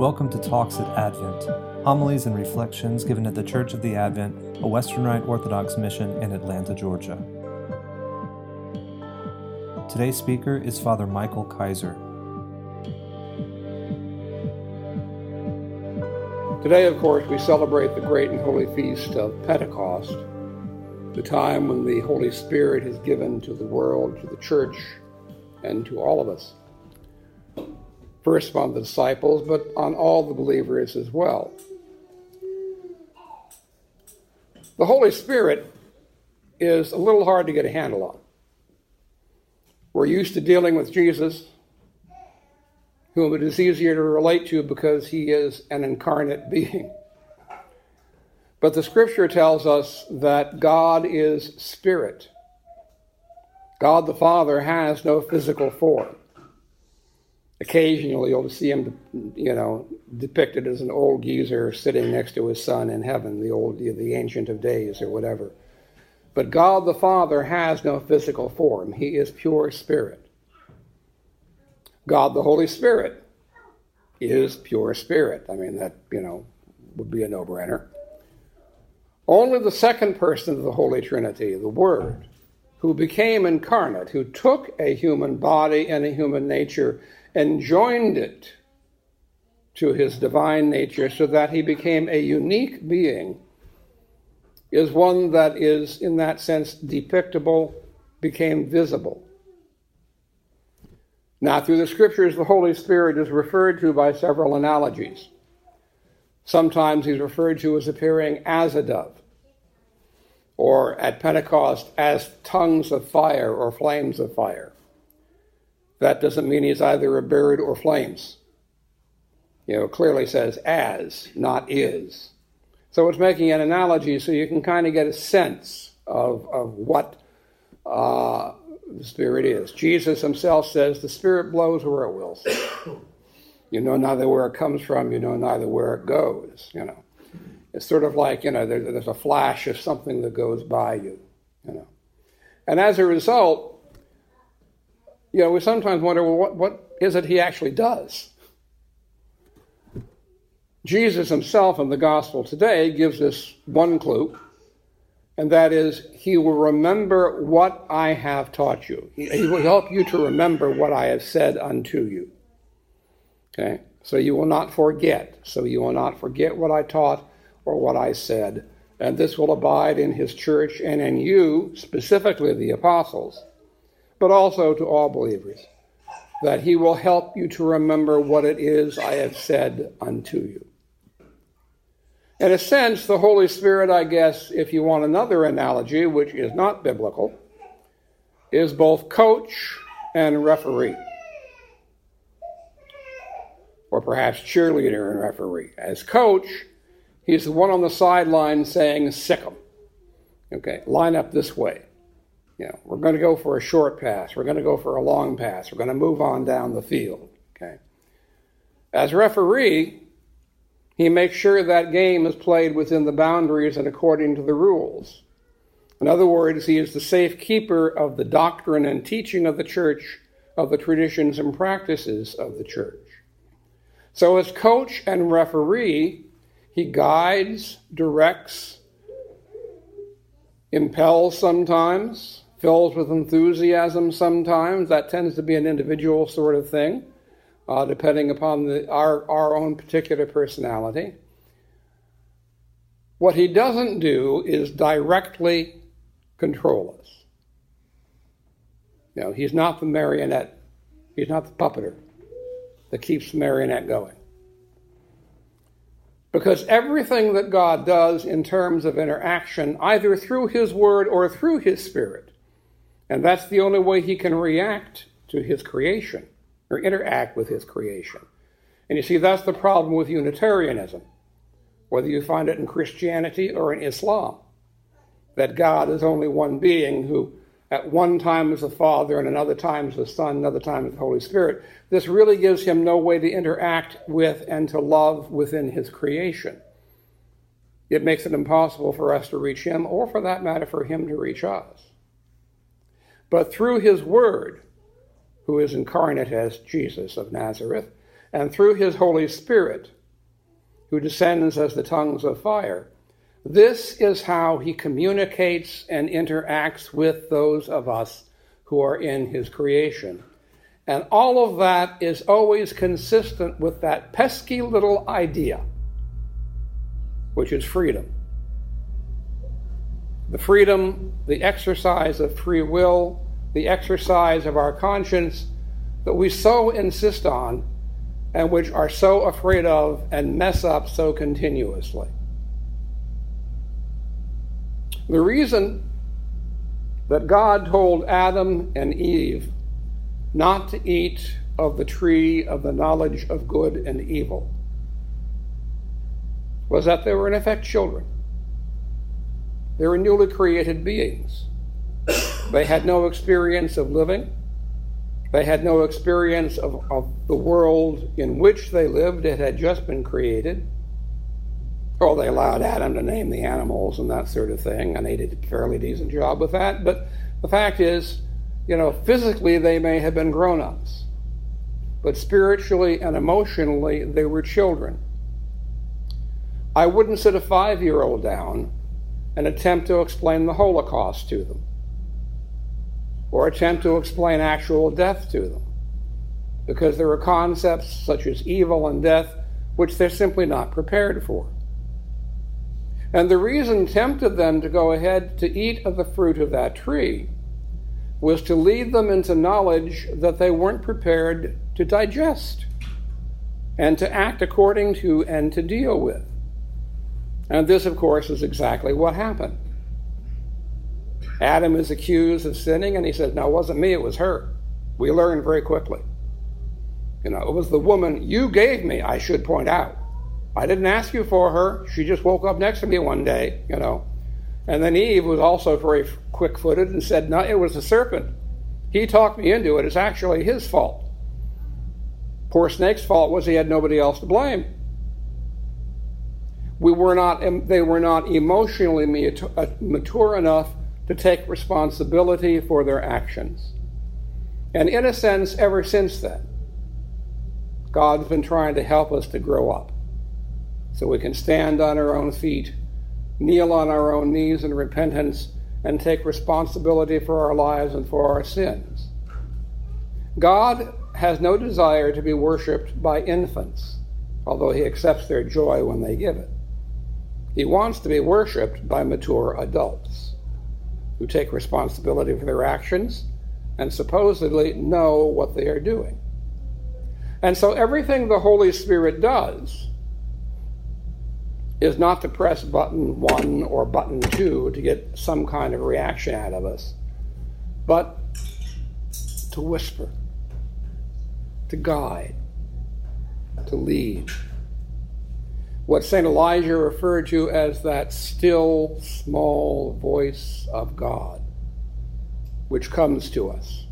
Welcome to Talks at Advent, homilies and reflections given at the Church of the Advent, a Western Rite Orthodox mission in Atlanta, Georgia. Today's speaker is Father Michael Kaiser. Today, of course, we celebrate the great and holy feast of Pentecost, the time when the Holy Spirit is given to the world, to the church, and to all of us. First on the disciples, but on all the believers as well. The Holy Spirit is a little hard to get a handle on. We're used to dealing with Jesus, whom it is easier to relate to because he is an incarnate being. But the scripture tells us that God is spirit. God the Father has no physical form. Occasionally, you'll see him, you know, depicted as an old geezer sitting next to his son in heaven, the old, the ancient of days, or whatever. But God the Father has no physical form. He is pure spirit. God the Holy Spirit is pure spirit. I mean, that, you know, would be a no brainer. Only the second person of the Holy Trinity, the Word, who became incarnate, who took a human body and a human nature and joined it to his divine nature so that he became a unique being, is one that is, in that sense, depictable, became visible. Now, through the scriptures, the Holy Spirit is referred to by several analogies. Sometimes he's referred to as appearing as a dove, or at Pentecost as tongues of fire or flames of fire. That doesn't mean he's either a bird or flames. You know, clearly says as, not is. So it's making an analogy so you can kind of get a sense of, of what uh, the Spirit is. Jesus himself says the Spirit blows where it wills. you know neither where it comes from, you know neither where it goes, you know. It's sort of like, you know, there, there's a flash of something that goes by you, you know. And as a result, you know, we sometimes wonder, well, what, what is it he actually does? Jesus himself in the gospel today gives us one clue and that is, He will remember what I have taught you. He, he will help you to remember what I have said unto you. Okay? So you will not forget. So you will not forget what I taught or what I said. And this will abide in His church and in you, specifically the apostles, but also to all believers, that He will help you to remember what it is I have said unto you. In a sense, the Holy Spirit, I guess, if you want another analogy, which is not biblical, is both coach and referee. Or perhaps cheerleader and referee. As coach, he's the one on the sideline saying, sick 'em. Okay, line up this way. You know, we're going to go for a short pass. We're going to go for a long pass. We're going to move on down the field. Okay. As referee, he makes sure that game is played within the boundaries and according to the rules. In other words, he is the safekeeper of the doctrine and teaching of the church, of the traditions and practices of the church. So, as coach and referee, he guides, directs, impels sometimes, fills with enthusiasm sometimes. That tends to be an individual sort of thing uh, depending upon the, our, our own particular personality. What he doesn't do is directly control us. You know, he's not the marionette, he's not the puppeter that keeps the marionette going. Because everything that God does in terms of interaction, either through His Word or through His Spirit, and that's the only way He can react to His creation, or interact with his creation. And you see, that's the problem with Unitarianism, whether you find it in Christianity or in Islam, that God is only one being who at one time is the Father and another time is the Son, another time is the Holy Spirit. This really gives him no way to interact with and to love within his creation. It makes it impossible for us to reach him, or for that matter, for him to reach us. But through his word, who is incarnate as Jesus of Nazareth, and through his Holy Spirit, who descends as the tongues of fire. This is how he communicates and interacts with those of us who are in his creation. And all of that is always consistent with that pesky little idea, which is freedom. The freedom, the exercise of free will, the exercise of our conscience that we so insist on and which are so afraid of and mess up so continuously. The reason that God told Adam and Eve not to eat of the tree of the knowledge of good and evil was that they were, in effect, children. They were newly created beings. They had no experience of living. They had no experience of, of the world in which they lived. It had just been created. Well, they allowed Adam to name the animals and that sort of thing, and they did a fairly decent job with that. But the fact is, you know, physically they may have been grown ups, but spiritually and emotionally they were children. I wouldn't sit a five year old down and attempt to explain the Holocaust to them or attempt to explain actual death to them. Because there are concepts such as evil and death which they're simply not prepared for. And the reason tempted them to go ahead to eat of the fruit of that tree was to lead them into knowledge that they weren't prepared to digest and to act according to and to deal with. And this, of course, is exactly what happened. Adam is accused of sinning, and he says, No, it wasn't me, it was her. We learn very quickly. You know, it was the woman you gave me, I should point out. I didn't ask you for her. She just woke up next to me one day, you know. And then Eve was also very quick footed and said, No, it was the serpent. He talked me into it. It's actually his fault. Poor snake's fault was he had nobody else to blame. We were not, they were not emotionally uh, mature enough to take responsibility for their actions. And in a sense, ever since then, God's been trying to help us to grow up so we can stand on our own feet, kneel on our own knees in repentance, and take responsibility for our lives and for our sins. God has no desire to be worshiped by infants, although he accepts their joy when they give it. He wants to be worshiped by mature adults who take responsibility for their actions and supposedly know what they are doing. And so everything the Holy Spirit does is not to press button one or button two to get some kind of reaction out of us, but to whisper, to guide, to lead what St. Elijah referred to as that still small voice of God, which comes to us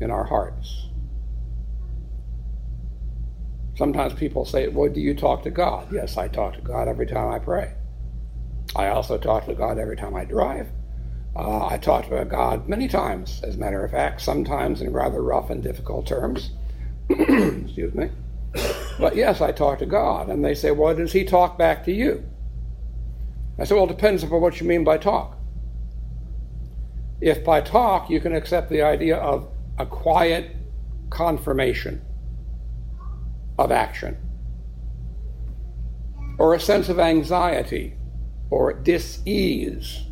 in our hearts. Sometimes people say, Well, do you talk to God? Yes, I talk to God every time I pray. I also talk to God every time I drive. Uh, I talk to God many times, as a matter of fact, sometimes in rather rough and difficult terms. Excuse me. But yes, I talk to God. And they say, well, does he talk back to you? I said, well, it depends upon what you mean by talk. If by talk you can accept the idea of a quiet confirmation of action, or a sense of anxiety or dis-ease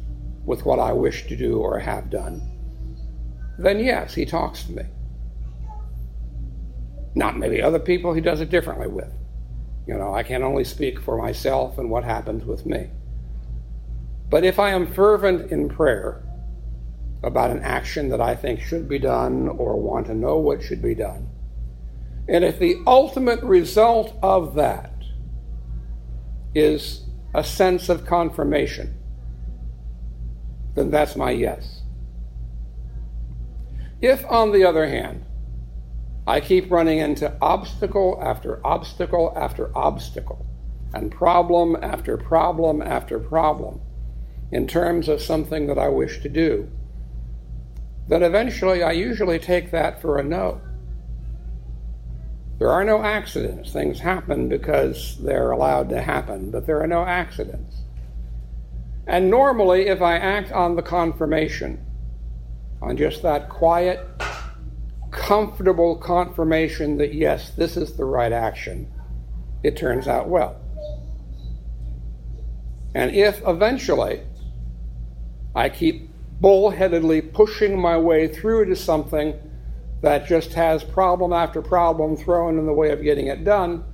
with what I wish to do or have done, then yes, he talks to me. Not maybe other people he does it differently with. You know, I can only speak for myself and what happens with me. But if I am fervent in prayer about an action that I think should be done or want to know what should be done, and if the ultimate result of that is a sense of confirmation, then that's my yes. If, on the other hand, I keep running into obstacle after obstacle after obstacle, and problem after problem after problem in terms of something that I wish to do. Then eventually I usually take that for a no. There are no accidents. Things happen because they're allowed to happen, but there are no accidents. And normally, if I act on the confirmation, on just that quiet, comfortable confirmation that yes, this is the right action, it turns out well. And if eventually I keep bullheadedly pushing my way through to something that just has problem after problem thrown in the way of getting it done,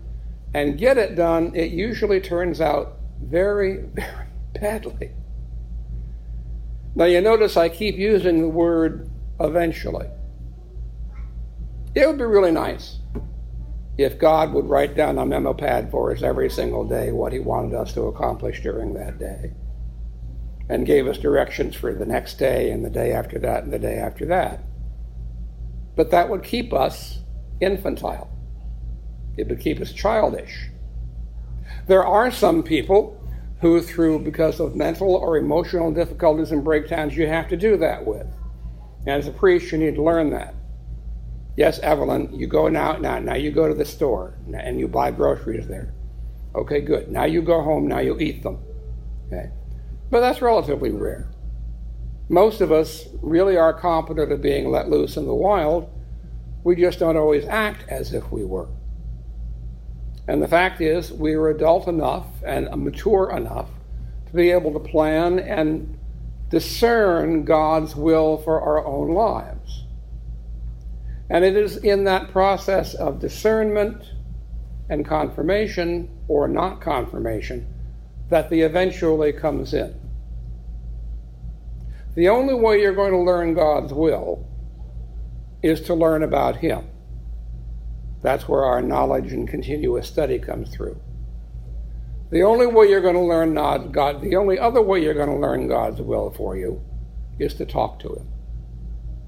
and get it done, it usually turns out very, very badly. Now, you notice I keep using the word eventually. It would be really nice if God would write down a memo pad for us every single day what He wanted us to accomplish during that day and gave us directions for the next day and the day after that and the day after that. But that would keep us infantile, it would keep us childish. There are some people who, through because of mental or emotional difficulties and breakdowns, you have to do that with. And as a priest, you need to learn that. Yes, Evelyn, you go now, now, now you go to the store and you buy groceries there. Okay, good. Now you go home, now you eat them. Okay. But that's relatively rare. Most of us really are competent at being let loose in the wild. We just don't always act as if we were. And the fact is, we are adult enough and mature enough to be able to plan and discern God's will for our own lives. And it is in that process of discernment and confirmation, or not confirmation, that the eventually comes in. The only way you're going to learn God's will is to learn about Him. That's where our knowledge and continuous study comes through. The only way you're going to learn God, the only other way you're going to learn God's will for you is to talk to Him.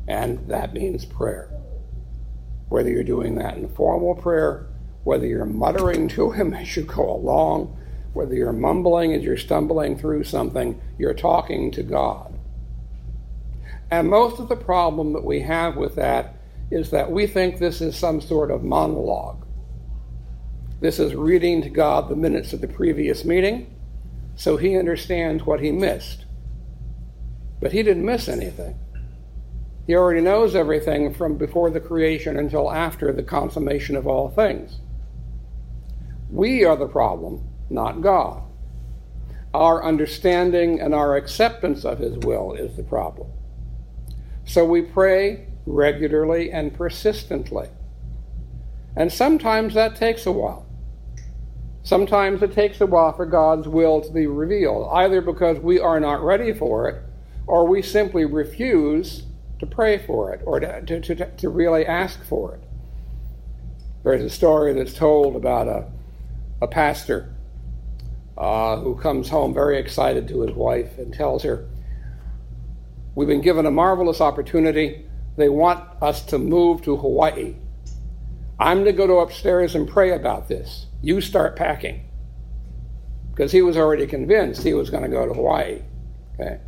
And that means prayer. Whether you're doing that in formal prayer, whether you're muttering to Him as you go along, whether you're mumbling as you're stumbling through something, you're talking to God. And most of the problem that we have with that is that we think this is some sort of monologue. This is reading to God the minutes of the previous meeting so he understands what he missed. But he didn't miss anything. He already knows everything from before the creation until after the consummation of all things. We are the problem, not God. Our understanding and our acceptance of his will is the problem. So we pray regularly and persistently. And sometimes that takes a while. Sometimes it takes a while for God's will to be revealed, either because we are not ready for it or we simply refuse to pray for it or to, to, to, to really ask for it. There's a story that's told about a, a pastor uh, who comes home very excited to his wife and tells her, We've been given a marvelous opportunity they want us to move to Hawaii. I'm going to go upstairs and pray about this. You start packing. Because he was already convinced he was going to go to Hawaii. Okay?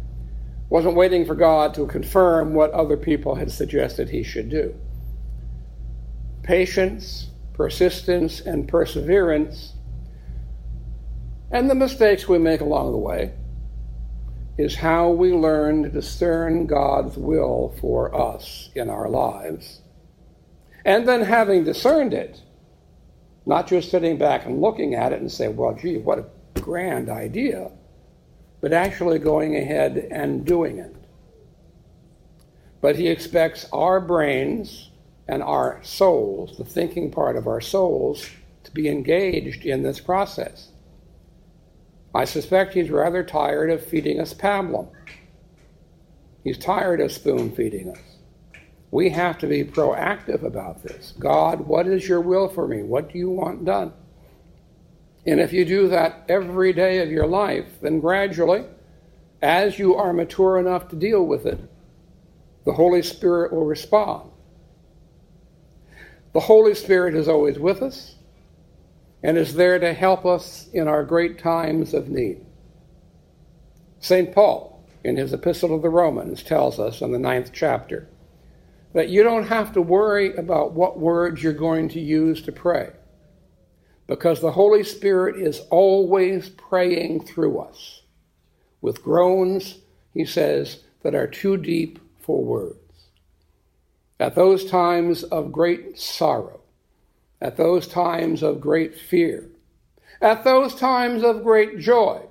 Wasn't waiting for God to confirm what other people had suggested he should do. Patience, persistence, and perseverance, and the mistakes we make along the way is how we learn to discern God's will for us in our lives. And then having discerned it, not just sitting back and looking at it and say, well, gee, what a grand idea, but actually going ahead and doing it. But he expects our brains and our souls, the thinking part of our souls, to be engaged in this process. I suspect he's rather tired of feeding us pablum. He's tired of spoon feeding us. We have to be proactive about this. God, what is your will for me? What do you want done? And if you do that every day of your life, then gradually, as you are mature enough to deal with it, the Holy Spirit will respond. The Holy Spirit is always with us and is there to help us in our great times of need. St. Paul, in his Epistle to the Romans, tells us in the ninth chapter that you don't have to worry about what words you're going to use to pray because the Holy Spirit is always praying through us with groans, he says, that are too deep for words. At those times of great sorrow, at those times of great fear, at those times of great joy,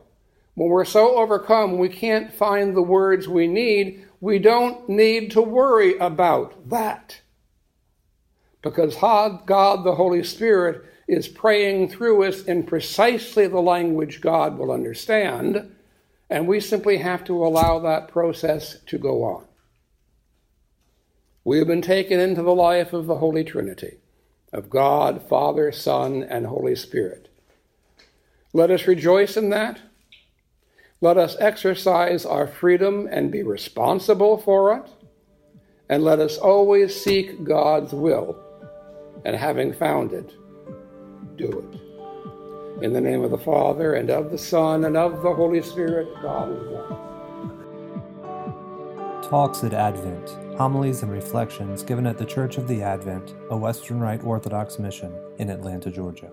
when we're so overcome we can't find the words we need, we don't need to worry about that. Because God, the Holy Spirit, is praying through us in precisely the language God will understand, and we simply have to allow that process to go on. We have been taken into the life of the Holy Trinity, of God, Father, Son, and Holy Spirit. Let us rejoice in that let us exercise our freedom and be responsible for it. And let us always seek God's will. And having found it, do it. In the name of the Father, and of the Son, and of the Holy Spirit, God is one. Talks at Advent, homilies and reflections given at the Church of the Advent, a Western Rite Orthodox mission in Atlanta, Georgia.